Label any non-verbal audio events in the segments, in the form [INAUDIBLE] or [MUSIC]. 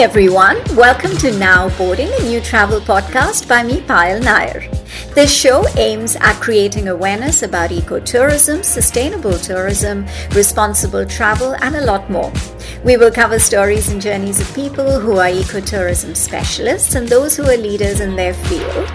everyone. Welcome to Now Boarding, a new travel podcast by me, Payal Nair. This show aims at creating awareness about ecotourism, sustainable tourism, responsible travel, and a lot more. We will cover stories and journeys of people who are ecotourism specialists and those who are leaders in their field.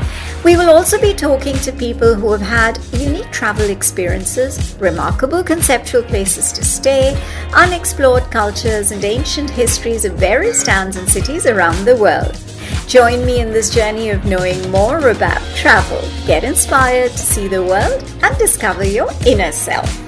We will also be talking to people who have had unique travel experiences, remarkable conceptual places to stay, unexplored cultures, and ancient histories of various towns and cities around the world. Join me in this journey of knowing more about travel. Get inspired to see the world and discover your inner self.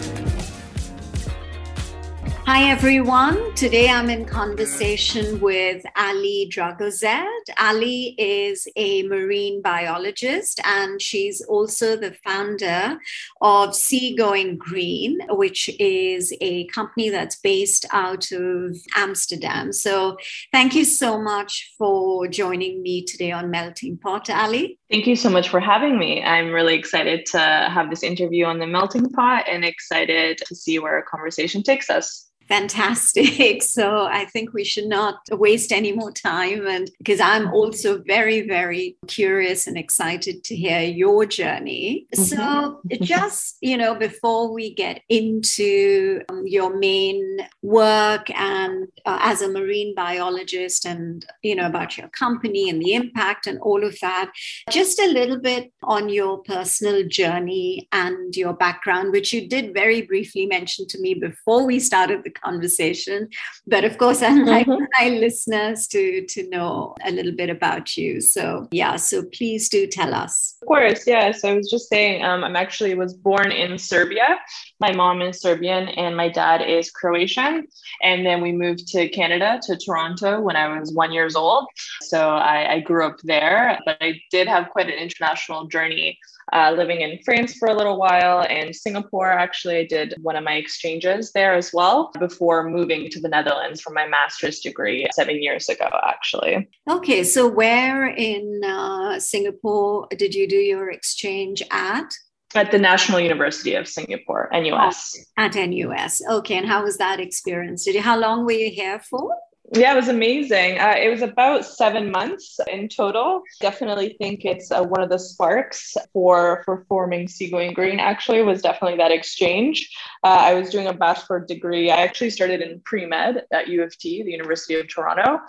Hi everyone. Today I'm in conversation with Ally Dragozet. Ally is a marine biologist and she's also the founder of Seagoing Green, which is a company that's based out of Amsterdam. So thank you so much for joining me today on Melting Pot, Ally. Thank you so much for having me. I'm really excited to have this interview on the Melting Pot and excited to see where our conversation takes us fantastic. [LAUGHS] So I think we should not waste any more time. And because I'm also very, very curious and excited to hear your journey. Mm-hmm. So just, you know, before we get into um, your main work and uh, as a marine biologist and, you know, about your company and the impact and all of that, just a little bit on your personal journey and your background, which you did very briefly mention to me before we started the conversation. But of course, I'd like mm-hmm. my listeners to, to know a little bit about you. So, yeah, so please do tell us. Of course, yes. I was just saying, um, I'm actually was born in Serbia. My mom is Serbian and my dad is Croatian. And then we moved to Canada, to Toronto, when I was one years old. So I, I grew up there, but I did have quite an international journey uh, living in France for a little while and Singapore. Actually, I did one of my exchanges there as well before moving to the Netherlands for my master's degree seven years ago, actually. Okay, so where in uh, Singapore did you do your exchange at? At the National University of Singapore, NUS. Oh, at NUS. Okay, and how was that experience? Did you, how long were you here for? Yeah, it was amazing. Uh, it was about seven months in total. Definitely think it's uh, one of the sparks for for forming Seagoing Green. Actually, was definitely that exchange. Uh, I was doing a bachelor degree. I actually started in pre med at U of T, the University of Toronto,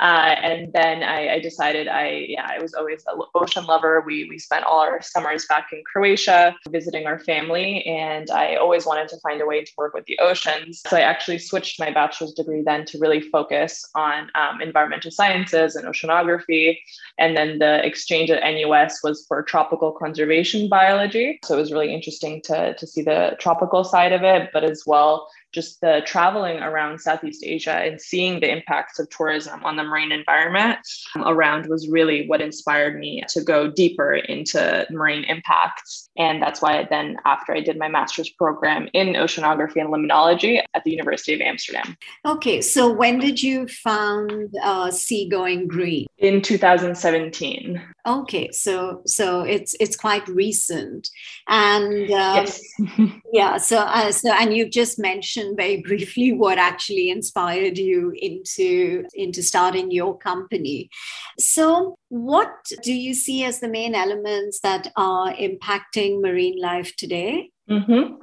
uh, and then I, I, decided I yeah I was always an ocean lover. We we spent all our summers back in Croatia visiting our family, and I always wanted to find a way to work with the oceans. So I actually switched my bachelor's degree then to really focus focus on um, environmental sciences and oceanography. And then the exchange at NUS was for tropical conservation biology. So it was really interesting to, to see the tropical side of it, but as well just the traveling around Southeast Asia and seeing the impacts of tourism on the marine environment around was really what inspired me to go deeper into marine impacts. And that's why then, after I did my master's program in oceanography and limnology at the University of Amsterdam. Okay, so when did you found uh, Seagoing Green? In 2017. Okay, so so it's it's quite recent, and um, yes. [LAUGHS] yeah. So uh, so and you've just mentioned very briefly [LAUGHS] what actually inspired you into into starting your company. So what do you see as the main elements that are impacting marine life today? Mm-hmm.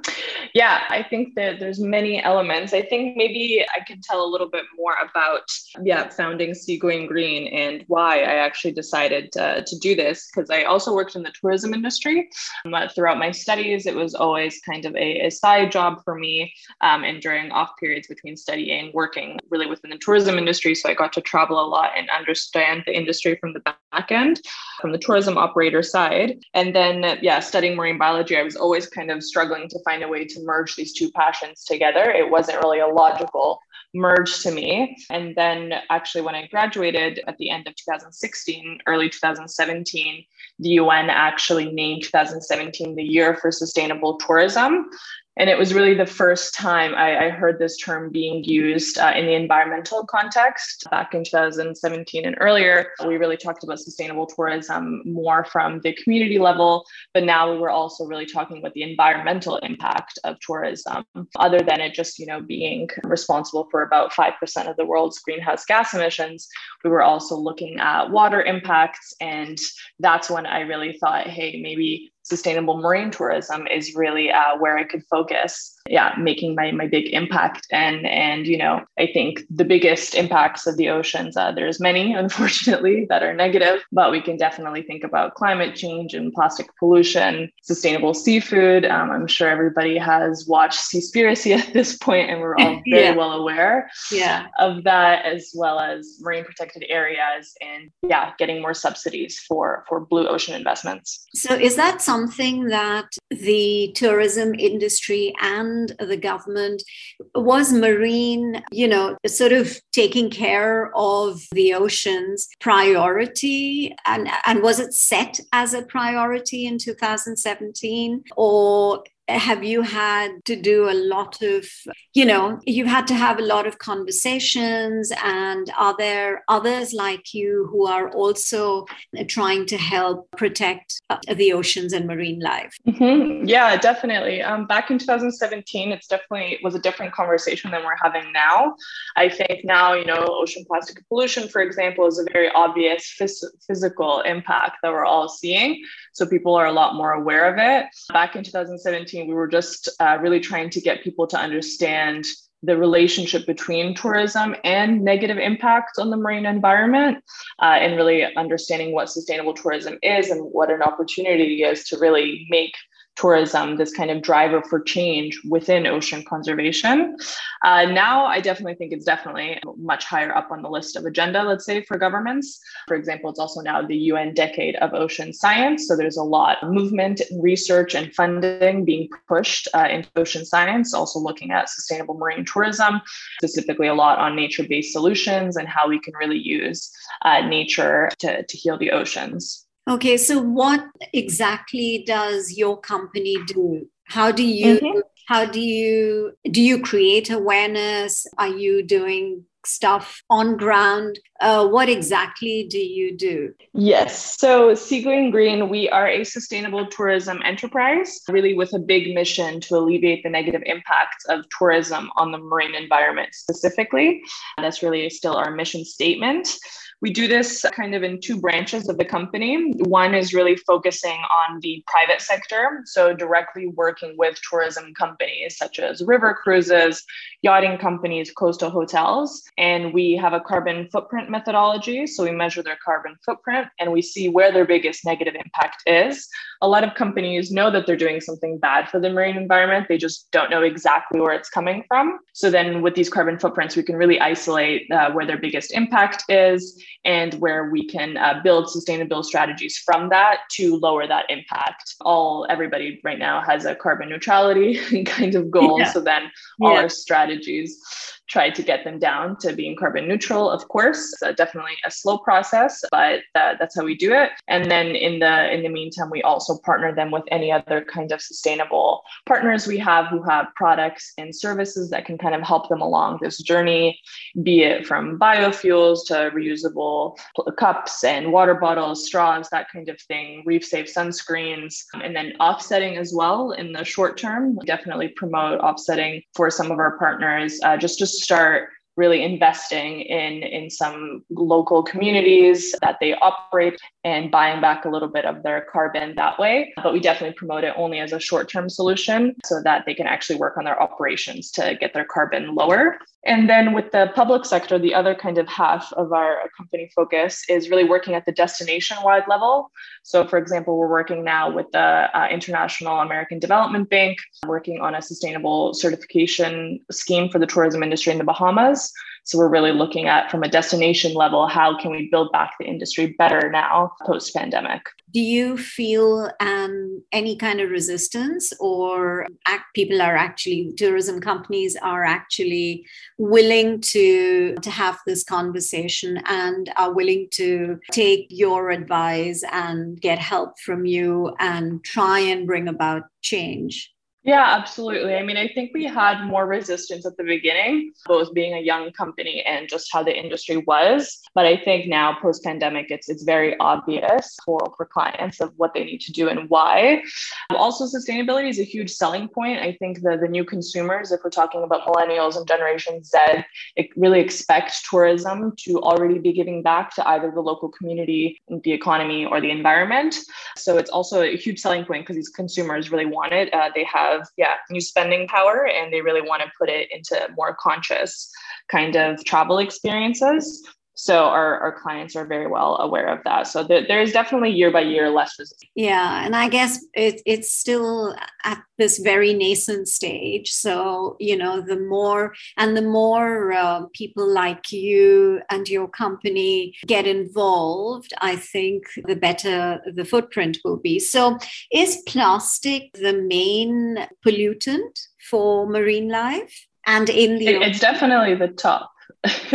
Yeah, I think that there's many elements. I think maybe I can tell a little bit more about yeah founding Seagoing Green and why I actually decided uh, to do this because I also worked in the tourism industry. Um, throughout my studies, it was always kind of a, a side job for me, um, and during off periods between studying, working really within the tourism industry. So I got to travel a lot and understand the industry from the back end, from the tourism operator side, and then yeah, studying marine biology, I was always kind of struggling to find a way to merge these two passions together. It wasn't really a logical merge to me. And then actually, when I graduated at the end of 2016, early 2017, the UN actually named 2017 the year for sustainable tourism. And it was really the first time I, I heard this term being used uh, in the environmental context back in 2017 and earlier. We really talked about sustainable tourism more from the community level, but now we were also really talking about the environmental impact of tourism, other than it just, you know, being responsible for about 5% of the world's greenhouse gas emissions. We were also looking at water impacts. And that's when I really thought, hey, maybe sustainable marine tourism is really uh, where I could focus. Yeah, making my my big impact, and and you know, I think the biggest impacts of the oceans. Uh, there's many, [LAUGHS] unfortunately, that are negative, but we can definitely think about climate change and plastic pollution, sustainable seafood. Um, I'm sure everybody has watched Seaspiracy [LAUGHS] at this point, and we're all [LAUGHS] very yeah. well aware yeah. of that, as well as marine protected areas, and yeah, getting more subsidies for for blue ocean investments. So, is that something something that the tourism industry and the government. Was marine, you know, sort of taking care of the oceans priority? And, and was it set as a priority in 2017 or have you had to do a lot of you know you've had to have a lot of conversations and are there others like you who are also trying to help protect uh, the oceans and marine life? Mm-hmm. yeah definitely. Um, back in 2017 it's definitely was a different conversation than we're having now. I think now you know ocean plastic pollution for example is a very obvious phys- physical impact that we're all seeing so people are a lot more aware of it. Back in 2017 we were just uh, really trying to get people to understand the relationship between tourism and negative impacts on the marine environment, uh, and really understanding what sustainable tourism is and what an opportunity is to really make tourism, this kind of driver for change within ocean conservation. Uh, now, I definitely think it's definitely much higher up on the list of agenda, let's say, for governments. For example, it's also now the UN Decade of Ocean Science. So there's a lot of movement, research, and funding being pushed uh, into ocean science, also looking at sustainable marine tourism, specifically a lot on nature based solutions and how we can really use uh, nature to, to heal the oceans. Okay, so what exactly does your company do? How do you mm-hmm. how do you do you create awareness? Are you doing stuff on ground? Uh, what exactly do you do? Yes. So, Sea Green Green, we are a sustainable tourism enterprise, really with a big mission to alleviate the negative impacts of tourism on the marine environment specifically. That's really still our mission statement. We do this kind of in two branches of the company. One is really focusing on the private sector, so directly working with tourism companies such as river cruises, yachting companies, coastal hotels. And we have a carbon footprint methodology. So we measure their carbon footprint and we see where their biggest negative impact is. A lot of companies know that they're doing something bad for the marine environment, they just don't know exactly where it's coming from. So then with these carbon footprints, we can really isolate uh, where their biggest impact is and where we can uh, build sustainable strategies from that to lower that impact. All everybody right now has a carbon neutrality [LAUGHS] kind of goal. Yeah. So then all yeah. our strategies try to get them down to being carbon neutral of course uh, definitely a slow process but that, that's how we do it. And then in the in the meantime we also partner them with any other kind of sustainable partners we have who have products and services that can kind of help them along this journey be it from biofuels to reusable cups and water bottles straws that kind of thing. Reef safe sunscreens and then offsetting as well in the short term. Definitely promote offsetting for some of our partners uh, just just start really investing in in some local communities that they operate and buying back a little bit of their carbon that way. But we definitely promote it only as a short-term solution so that they can actually work on their operations to get their carbon lower and then with the public sector the other kind of half of our company focus is really working at the destination wide level. So for example we're working now with the uh, international american development bank working on a sustainable certification scheme for the tourism industry in the bahamas so we're really looking at from a destination level, how can we build back the industry better now post pandemic? Do you feel um, any kind of resistance or act, people are actually, tourism companies are actually willing to, to have this conversation and are willing to take your advice and get help from you and try and bring about change? Yeah, absolutely. I mean, I think we had more resistance at the beginning, both being a young company and just how the industry was. But I think now post pandemic, it's it's very obvious for, for clients of what they need to do and why. Also, sustainability is a huge selling point. I think the, the new consumers, if we're talking about millennials and Generation Z, it really expect tourism to already be giving back to either the local community, the economy, or the environment. So it's also a huge selling point because these consumers really want it. Uh, they have have yeah new spending power and they really want to put it into more conscious kind of travel experiences so our, our clients are very well aware of that. So th- there is definitely year by year less resistance. Yeah and i guess it, it's still at this very nascent stage. So you know the more and the more uh, people like you and your company get involved i think the better the footprint will be. So is plastic the main pollutant for marine life? And in the it, it's definitely the top [LAUGHS]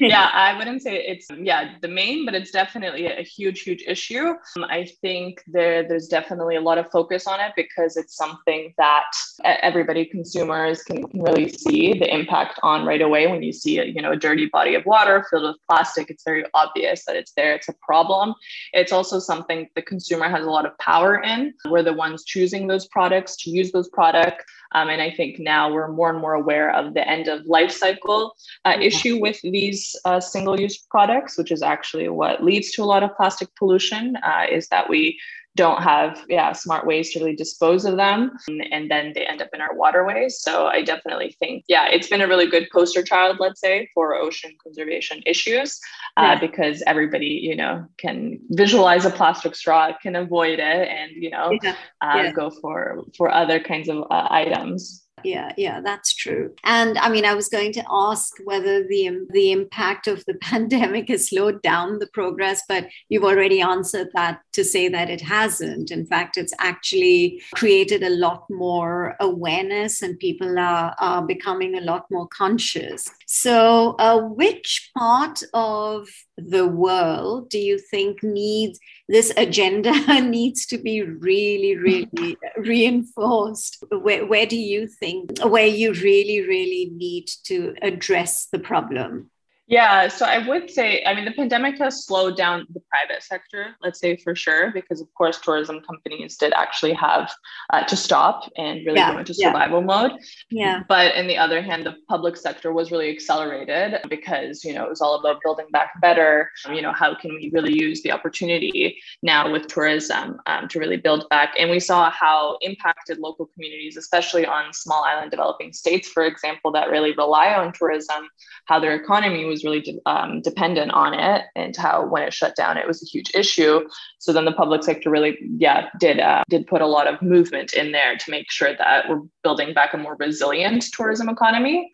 yeah, I wouldn't say it's yeah the main, but it's definitely a huge, huge issue. Um, I think there there's definitely a lot of focus on it because it's something that everybody consumers can, can really see the impact on right away when you see a, you know a dirty body of water filled with plastic. It's very obvious that it's there. It's a problem. It's also something the consumer has a lot of power in. We're the ones choosing those products to use those products. Um, and I think now we're more and more aware of the end of life cycle uh, issue with these uh, single use products, which is actually what leads to a lot of plastic pollution, uh, is that we don't have yeah smart ways to really dispose of them and then they end up in our waterways so i definitely think yeah it's been a really good poster child let's say for ocean conservation issues uh, yeah. because everybody you know can visualize a plastic straw can avoid it and you know yeah. Uh, yeah. go for for other kinds of uh, items yeah yeah that's true. And i mean i was going to ask whether the the impact of the [LAUGHS] pandemic has slowed down the progress but you've already answered that to say that it hasn't. In fact it's actually created a lot more awareness and people are, are becoming a lot more conscious. So uh, which part of the world do you think needs this agenda [LAUGHS] needs to be really really reinforced. Where, where do you think where you really really need to address the problem yeah, so I would say, I mean, the pandemic has slowed down the private sector, let's say for sure, because of course, tourism companies did actually have uh, to stop and really yeah, go into survival yeah. mode. Yeah. But in the other hand, the public sector was really accelerated because, you know, it was all about building back better. You know, how can we really use the opportunity now with tourism um, to really build back? And we saw how impacted local communities, especially on small island developing states, for example, that really rely on tourism, how their economy was was really de- um, dependent on it and how when it shut down it was a huge issue. So then the public sector really yeah did uh, did put a lot of movement in there to make sure that we're building back a more resilient tourism economy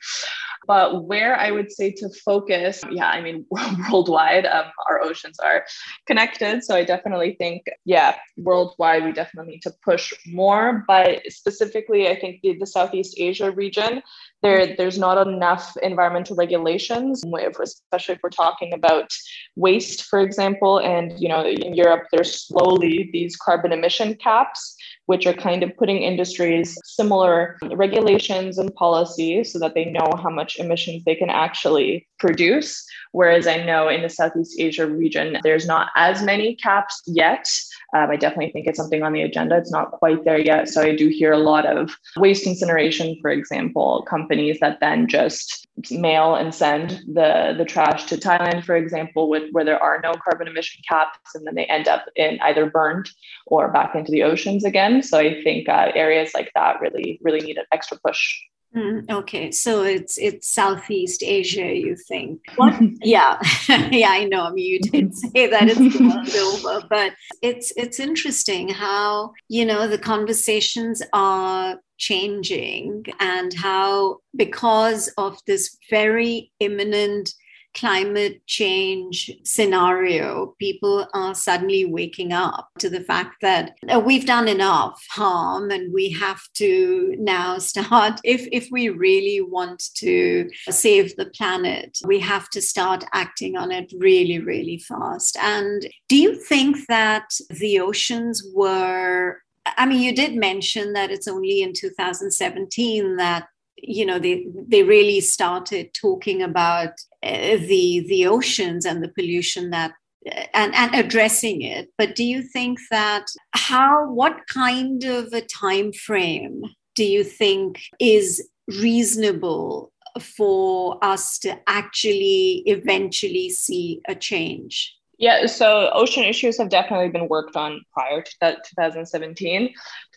but where I would say to focus, yeah, I mean, [LAUGHS] worldwide, um, our oceans are connected. So I definitely think, yeah, worldwide, we definitely need to push more. But specifically, I think the, the Southeast Asia region, there, there's not enough environmental regulations, especially if we're talking about waste, for example. And, you know, in Europe, there's slowly these carbon emission caps which are kind of putting industries similar regulations and policies so that they know how much emissions they can actually produce. Whereas I know in the Southeast Asia region, there's not as many caps yet. Um, I definitely think it's something on the agenda. It's not quite there yet. So I do hear a lot of waste incineration, for example, companies that then just mail and send the, the trash to Thailand, for example, with where there are no carbon emission caps, and then they end up in either burned or back into the oceans again. So I think uh, areas like that really, really need an extra push. Mm, okay, so it's it's Southeast Asia, you think? [LAUGHS] yeah, [LAUGHS] yeah, I know. I mean, you [LAUGHS] did say that it's over, but it's it's interesting how you know the conversations are changing and how because of this very imminent climate change scenario, people are suddenly waking up to the fact that uh, we've done enough harm and we have to now [LAUGHS] start, if, if we really want to save the planet, we have to start acting on it really, really fast. And do you think that the oceans were I mean, you did mention that it's only in 2017 that you know they they really started talking about Uh, the the oceans and the pollution that uh, and, and addressing it. But do you think that how what kind of a time frame do you think is reasonable for us to actually eventually see a change yeah, so ocean issues have definitely been worked on prior to that 2017.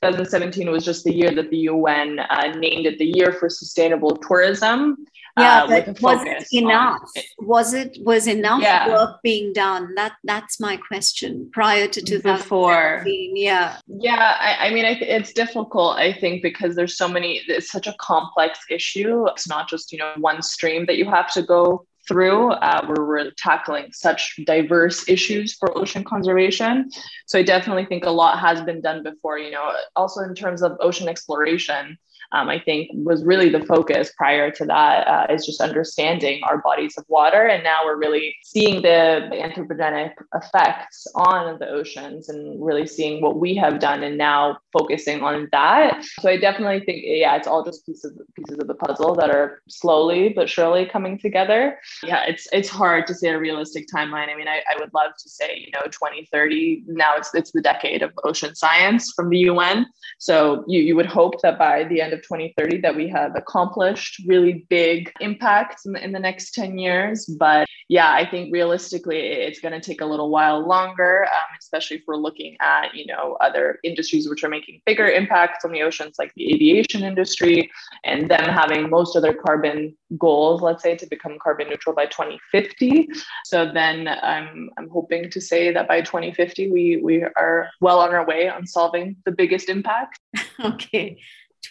2017 was just the year that the UN uh, named it the year for sustainable tourism. Yeah, uh, but was it enough? Was it was enough yeah. work being done? That that's my question. Prior to 2017, Before. yeah, yeah. I, I mean, I th- it's difficult. I think because there's so many. It's such a complex issue. It's not just you know one stream that you have to go through uh, where we're tackling such diverse issues for ocean conservation. So I definitely think a lot has been done before, you know, also in terms of ocean exploration um, I think was really the focus prior to that uh, is just understanding our bodies of water. And now we're really seeing the, anthropogenic effects on the oceans and really seeing what we have done and now focusing on that. So I definitely think, yeah, it's all just pieces, pieces of the puzzle that are slowly but surely coming together. Yeah, it's, it's hard to say a realistic timeline. I mean, I, I would love to say, you know, 2030, now it's, it's the decade of ocean science from the UN. So you, you would hope that by the end of 2030 that we have accomplished really big impacts in the, in the next 10 years. But yeah, I think realistically, it's going to take a little while longer, um, especially if we're looking at, you know, other industries which are making bigger impacts on the oceans, like the aviation industry, and them having most of their carbon goals, let's say, to become carbon neutral by 2050. So then I'm, I'm hoping to say that by 2050, we, we are well on our way on solving the biggest impact. [LAUGHS] okay.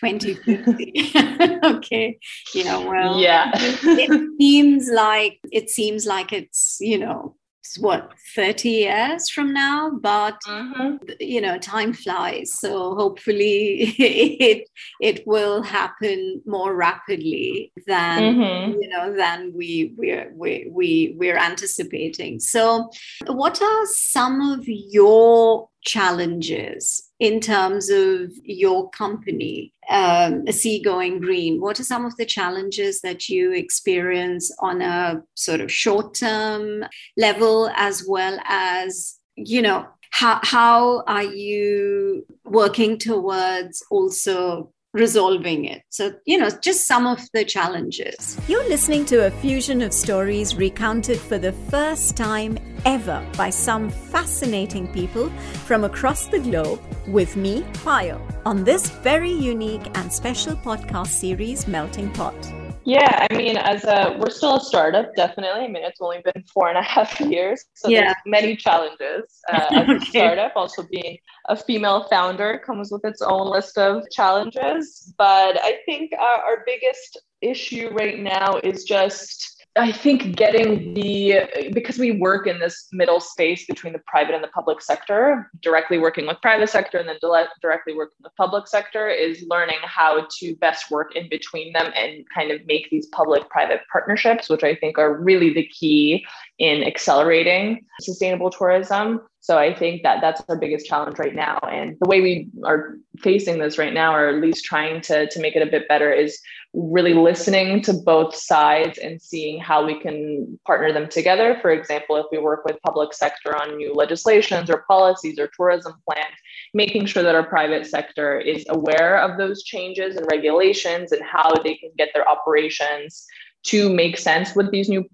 2050 [LAUGHS] okay you know well yeah it seems like it seems like it's you know what 30 years from now but mm-hmm. you know time flies so hopefully [LAUGHS] it it will happen more rapidly than mm-hmm. you know than we we're we, we we're anticipating so what are some of your challenges in terms of your company, um, Seagoing Green? What are some of the challenges that you experience on a sort of short term level, as well as, you know, how, how are you working towards also resolving it. So, you know, just some of the challenges. You're listening to a fusion of stories recounted for the first time ever by some fascinating people from across the globe with me, Payal, on this very unique and special podcast series, Melting Pot. Yeah, I mean, as a we're still a startup, definitely. I mean, it's only been four and a [LAUGHS] half years, so yeah. there's many challenges uh, as a [LAUGHS] startup. Also, being a female founder comes with its own list of challenges. But I think our, our biggest issue right now is just I think getting the because we work in this middle space between the private and the public sector, directly working with private sector and then directly working with public sector is learning how to best work in between them and kind of make these public-private partnerships, which I think are really the key in accelerating sustainable tourism. So I think that that's our biggest challenge right now. And the way we are facing this right now, or at least trying to, to make it a bit better, is really listening to both sides and seeing how we can partner them together. For example, if we work with public sector on new legislations or policies or tourism plans, making sure that our private sector is aware of those changes and regulations and how they can get their operations to make sense with these new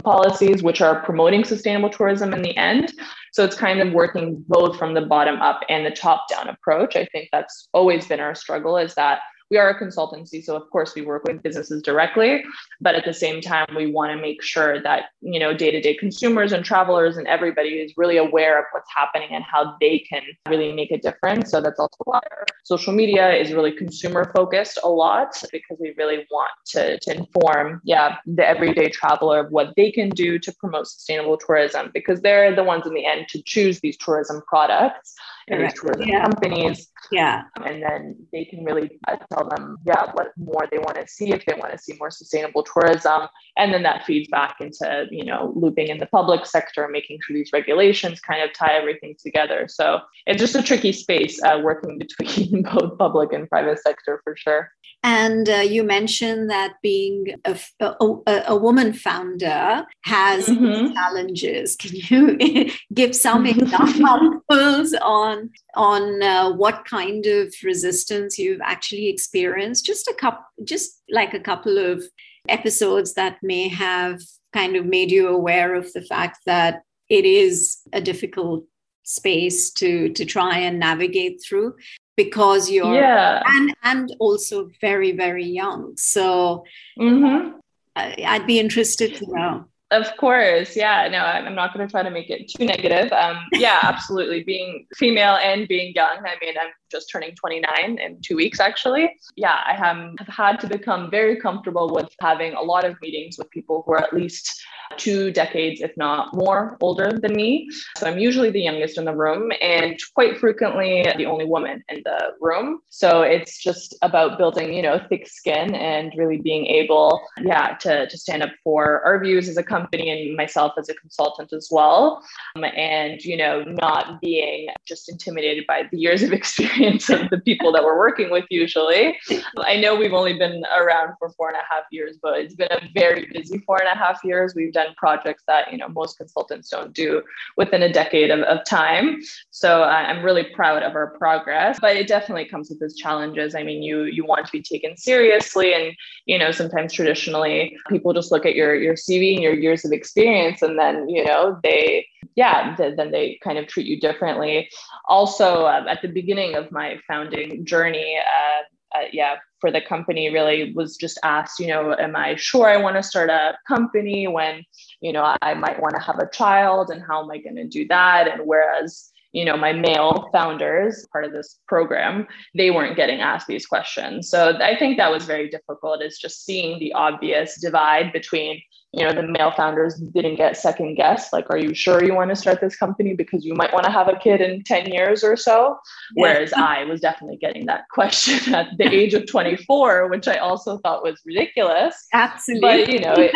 policies, which are promoting sustainable tourism in the end. So it's kind of working both from the bottom up and the top down approach. I think that's always been our struggle is that we are a consultancy so of course we work with businesses directly but at the same time we want to make sure that you know day-to-day consumers and travelers and everybody is really aware of what's happening and how they can really make a difference. So that's also why social media is really consumer focused a lot because we really want to, to inform yeah the everyday traveler of what they can do to promote sustainable tourism because they're the ones in the end to choose these tourism products and these tourism yeah. companies. Yeah. And then they can really uh, tell them, yeah, what more they want to see if they want to see more sustainable tourism. And then that feeds back into, you know, looping in the public sector, making sure these regulations kind of tie everything together. So it's just a tricky space uh, working [LAUGHS] between both public and private sector for sure. And uh, you mentioned that being a, a, a woman founder has mm-hmm. challenges. Can you [LAUGHS] give some [LAUGHS] examples on on uh, what kind of resistance you've actually experienced? Just a couple, just like a couple of episodes that may have kind of made you aware of the fact that it is a difficult space to to try and navigate through because you're yeah. and and also very very young so mm-hmm. i'd be interested to know of course yeah no i'm not going to try to make it too negative um, yeah [LAUGHS] absolutely being female and being young i mean i'm just turning 29 in two weeks actually yeah i have, have had to become very comfortable with having a lot of meetings with people who are at least two decades, if not more, older than me. So I'm usually the youngest in the room and quite frequently the only woman in the room. So it's just about building, you know, thick skin and really being able, yeah, to, to stand up for our views as a company and myself as a consultant as well. Um, and, you know, not being just intimidated by the years of [LAUGHS] experience of the people that we're working with usually. I know we've only been around for four and a half years, but it's been a very busy four and a half years. We've done projects that you know most consultants don't do within a decade of, of time so uh, i'm really proud of our progress but it definitely comes with its challenges i mean you you want to be taken seriously and you know sometimes traditionally people just look at your your cv and your years of experience and then you know they yeah th- then they kind of treat you differently also uh, at the beginning of my founding journey uh, uh, yeah, for the company really was just asked, you know, am I sure I want to start a company when, you know, I might want to have a child and how am I going to do that? And whereas, you know, my male founders, part of this program, they weren't getting asked these questions. So I think that was very difficult is just seeing the obvious divide between you know the male founders didn't get second guessed like are you sure you want to start this company because you might want to have a kid in 10 years or so yeah. whereas i was definitely getting that question [LAUGHS] at the age of 24 which i also thought was ridiculous absolutely but you know it,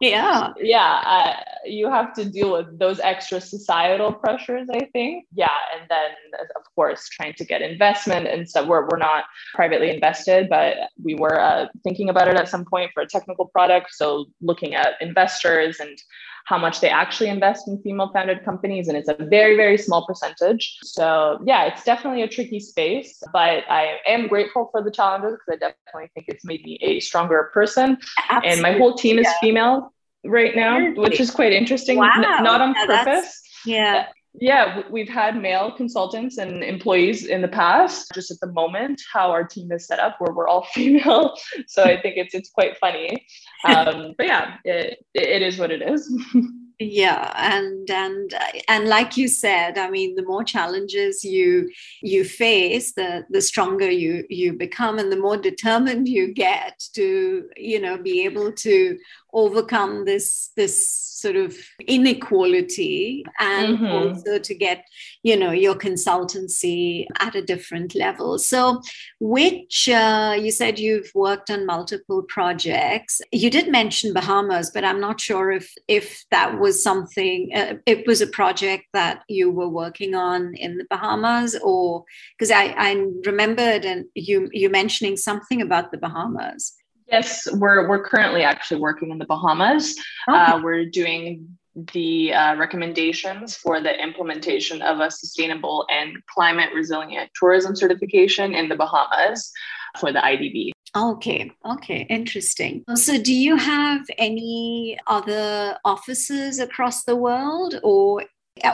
yeah. Yeah uh, you have to deal with those extra societal pressures i think. Yeah and then of course trying to get investment and so we're, we're not privately invested but we were uh, thinking about it at some point for a technical product so looking at investors and how much they actually invest in female founded companies and it's a very very small percentage. So yeah it's definitely a tricky space but i am grateful for the challenges because i definitely think it's made me a stronger person. Absolutely. and my whole team is female right now which is quite interesting wow. N- not on yeah, purpose. Yeah yeah, we've had male consultants and employees in the past. Just at the moment, how our team is set up, where we're all [LAUGHS] female, so I think it's it's quite funny. Um, [LAUGHS] but yeah, it, it is what it is. [LAUGHS] yeah and and and like you said i mean the more challenges you you face the the stronger you you become and the more determined you get to you know be able to overcome this this sort of inequality and mm-hmm. also to get you know your consultancy at a different level. So which uh, you said you've worked on multiple projects. You did mention bahamas but i'm not sure if if that was something uh, it was a project that you were working on in the bahamas or because i i remembered and you you mentioning something about the bahamas Yes, we're we're currently actually working in the Bahamas. Okay. Uh, we're doing the uh, recommendations for the implementation of a sustainable and climate resilient tourism certification in the Bahamas for the IDB. Okay, okay, interesting. So, do you have any other offices across the world, or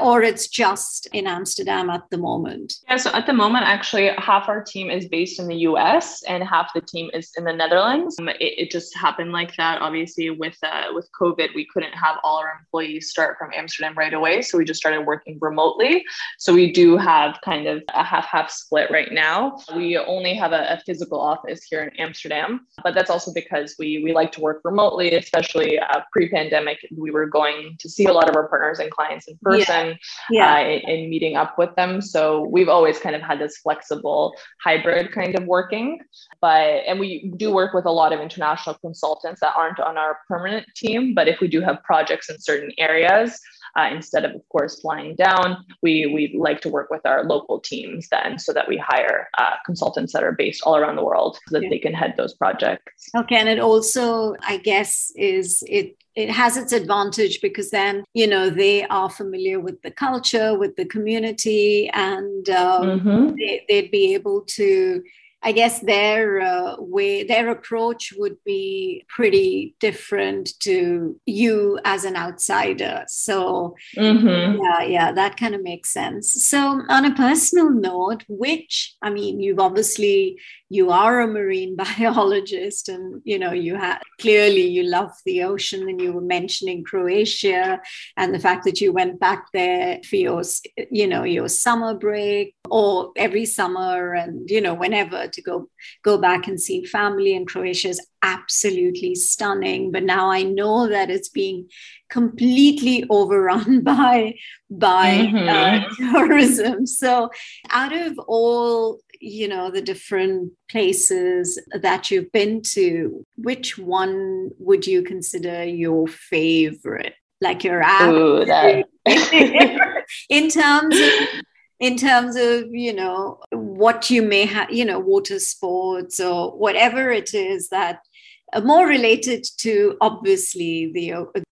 or it's just in Amsterdam at the moment? Yeah, so at the moment, actually, half our team is based in the US and half the team is in the Netherlands. Um, it, it, just happened like that. Obviously, with uh, with COVID, we couldn't have all our employees start from Amsterdam right away, so we just started working remotely. So we do have kind of a half half split right now. We only have a, a, physical office here in Amsterdam, but that's also because we we like to work remotely, especially uh, pre pandemic. We were going to see a lot of our partners and clients in person. Yeah person yeah. uh, in meeting up with them. So we've always kind of had this flexible hybrid kind of working. But and we do work with a lot of international consultants that aren't on our permanent team. But if we do have projects in certain areas, uh, instead of, of course, flying down, we we like to work with our local teams then, so that we hire uh, consultants that are based all around the world, so that they can head those projects. Okay, and it also, I guess, is it it has its advantage because then you know they are familiar with the culture with the community and um, mm-hmm. they, would be able to I guess their uh, way, their approach would be pretty different to you as an outsider. So, mm-hmm. yeah, yeah, that kind of makes sense. So, on a personal note, which I mean, you've obviously you are a marine [LAUGHS] biologist, and you know you have clearly you love the ocean, and you were mentioning Croatia and the fact that you went back there for your, you know, your summer break or every summer, and you know whenever to go go back and see family in Croatia is absolutely stunning. But now I know that it's being completely overrun [LAUGHS] by by mm-hmm. uh, [LAUGHS] tourism. So out of all you know the different places that you've been to, which one would you consider your favorite? Like your Ooh, [LAUGHS] in terms of in terms of you know what you may have you know water sports or whatever it is that are more related to obviously the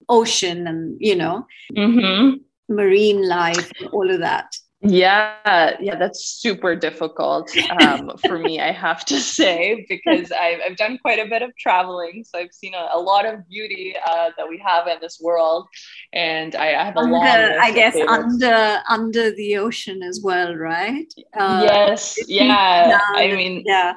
ocean and you know mm-hmm. marine life and all of that yeah, yeah, that's super difficult um, [LAUGHS] for me, I have to say, because I've, I've done quite a bit of traveling. So I've seen a, a lot of beauty uh, that we have in this world. And I, I have a under, long I guess, under under the ocean as well, right? Uh, yes, yeah. I mean, yeah.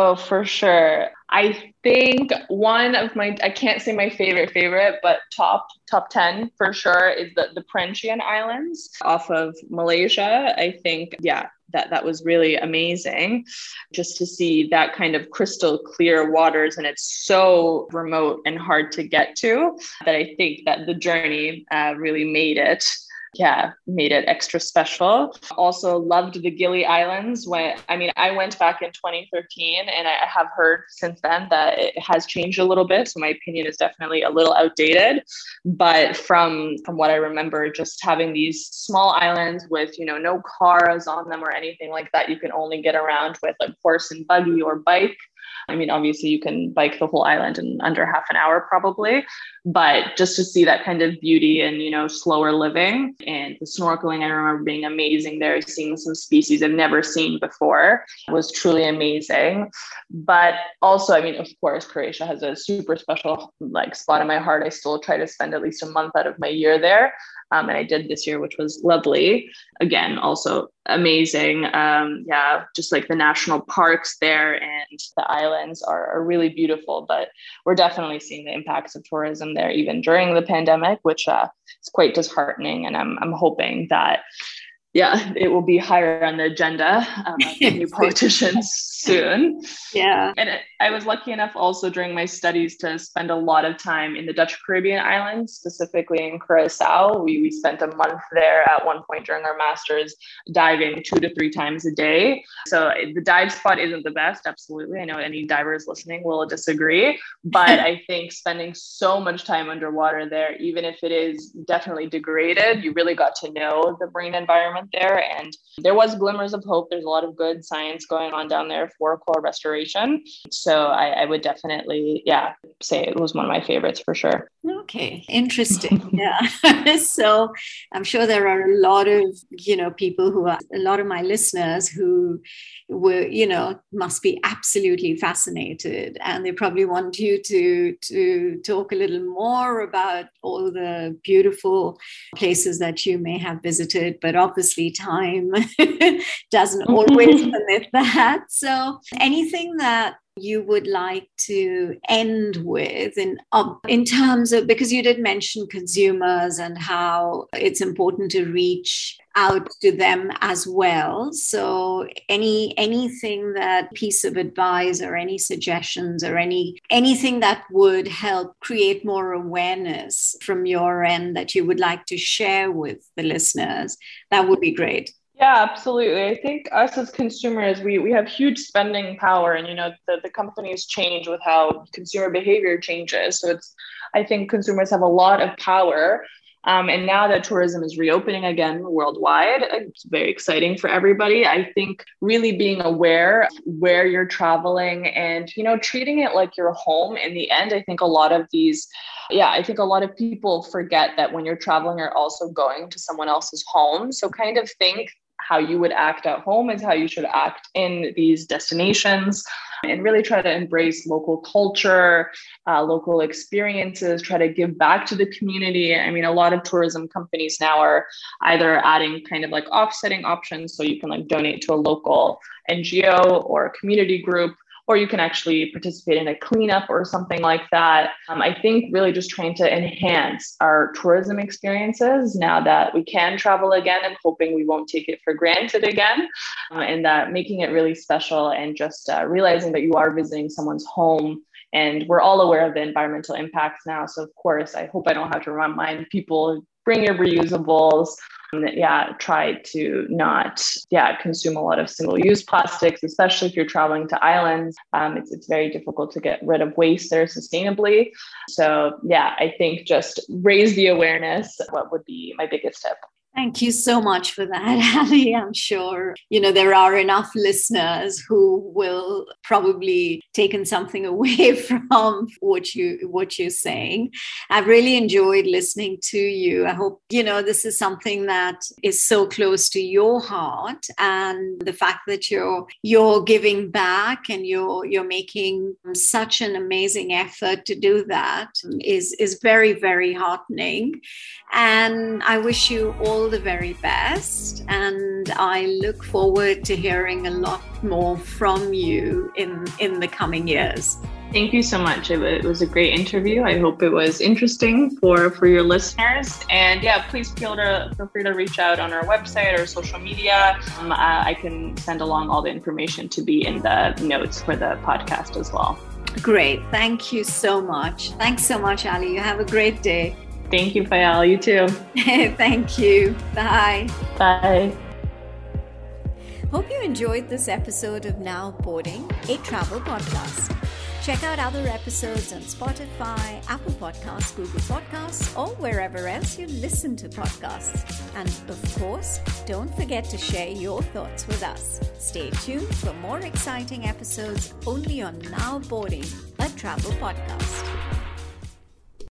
Oh, for sure. I think one of my I can't say my favorite favorite, but top top 10 for sure is the the Perhentian Islands off of Malaysia. I think yeah, that that was really amazing just to see that kind of crystal clear waters and it's so remote and hard to get to that I think that the journey uh, really made it yeah, made it extra special. Also loved the Gili Islands when I mean I went back in 2013 and I have heard since then that it has changed a little bit. So my opinion is definitely a little outdated. But from from what I remember, just having these small islands with, you know, no cars on them or anything like that, you can only get around with a horse and buggy or bike. I mean, obviously, you can bike the whole island in under half an hour, probably, but just to see that kind of beauty and, you know, slower living and the snorkeling, I remember being amazing there, seeing some species I've never seen before was truly amazing. But also, I mean, of course, Croatia has a super special like spot in my heart. I still try to spend at least a month out of my year there. Um, and I did this year, which was lovely. Again, also amazing. Um, yeah, just like the national parks there and the islands are, are really beautiful. But we're definitely seeing the impacts of tourism there even during the pandemic, which uh, is quite disheartening. And I'm, I'm hoping that yeah, it will be higher on the agenda um, [LAUGHS] new politicians soon. Yeah. And it, I was lucky enough also during my studies to spend a lot of time in the Dutch Caribbean islands, specifically in Curacao. We, we spent a month there at one point during our master's, diving two to three times a day. So the dive spot isn't the best, absolutely. I know any divers listening will disagree, but [LAUGHS] I think spending so much time underwater there, even if it is definitely degraded, you really got to know the marine environment there. And there was glimmers of hope. There's a lot of good science going on down there for coral restoration. So I, I would definitely, yeah, say it was one of my favorites for sure. Okay, interesting. yeah. [LAUGHS] so I'm sure there are a lot of, you know, people who are, a lot of my listeners who were, you know, must be absolutely fascinated. And they probably want you to, to talk a little more about all the beautiful places that you may have visited. But obviously, time [LAUGHS] doesn't always [LAUGHS] permit that. So anything that you would like to end with in, uh, in terms of because you did mention consumers and how it's important to reach out to them as well. So any anything that piece of advice or any suggestions or any anything that would help create more awareness from your end that you would like to share with the listeners that would be great yeah, absolutely. I think us as consumers, we, we have huge spending power and, you know, the, the companies change with how consumer behavior changes. So it's, I think consumers have a lot of power. Um, and now that tourism is reopening again worldwide, it's very exciting for everybody. I think really being aware where you're traveling and, you know, treating it like your home in the end, I think a lot of these yeah, I think a lot of people forget that when you're traveling, you're also going to someone else's home. So kind of think how you would act at home is how you should act in these destinations and really try to embrace local culture, uh, local experiences, try to give back to the community. I mean, a lot of tourism companies now are either adding kind of like offsetting options so you can like donate to a local NGO or a community group or you can actually participate in a cleanup or something like that. Um, I think really just trying to enhance our tourism experiences now that we can travel again and hoping we won't take it for granted again, uh, and that making it really special and just uh, realizing that you are visiting someone's home and we're all aware of the environmental impacts now. So, of course, I hope I don't have to remind people bring your reusables yeah try to not yeah consume a lot of single use plastics especially if you're traveling to islands. Um, it's, it's very difficult to get rid of waste there sustainably. So yeah i think just raise the awareness what would be my biggest tip Thank you so much for that, [LAUGHS] Ally. I'm sure, you know, there are enough listeners who will probably taken something [LAUGHS] away from what you what you're saying. I've really enjoyed listening to you. I hope, you know, this is something that is so close to your heart and the fact that you're you're giving back and you're you're making such an amazing effort to do that is is very very heartening. And I wish you all the very best. And I look forward to hearing a lot more from you in, in the coming years. Thank you so much. It was a great interview. I hope it was interesting for, for your listeners. And yeah, please feel, to, feel free to reach out on our website or social media. Um, I can send along all the information to be in the notes for the podcast as well. Great. Thank you so much. Thanks so much, Ally. You have a great day. Thank you, Fayal. You too. [LAUGHS] Thank you. Bye. Bye. Hope you enjoyed this episode of Now Boarding, a travel podcast. Check out other episodes on Spotify, Apple Podcasts, Google Podcasts, or wherever else you listen to podcasts. And of course, don't forget to share your thoughts with us. Stay tuned for more exciting episodes only on Now Boarding, a travel podcast.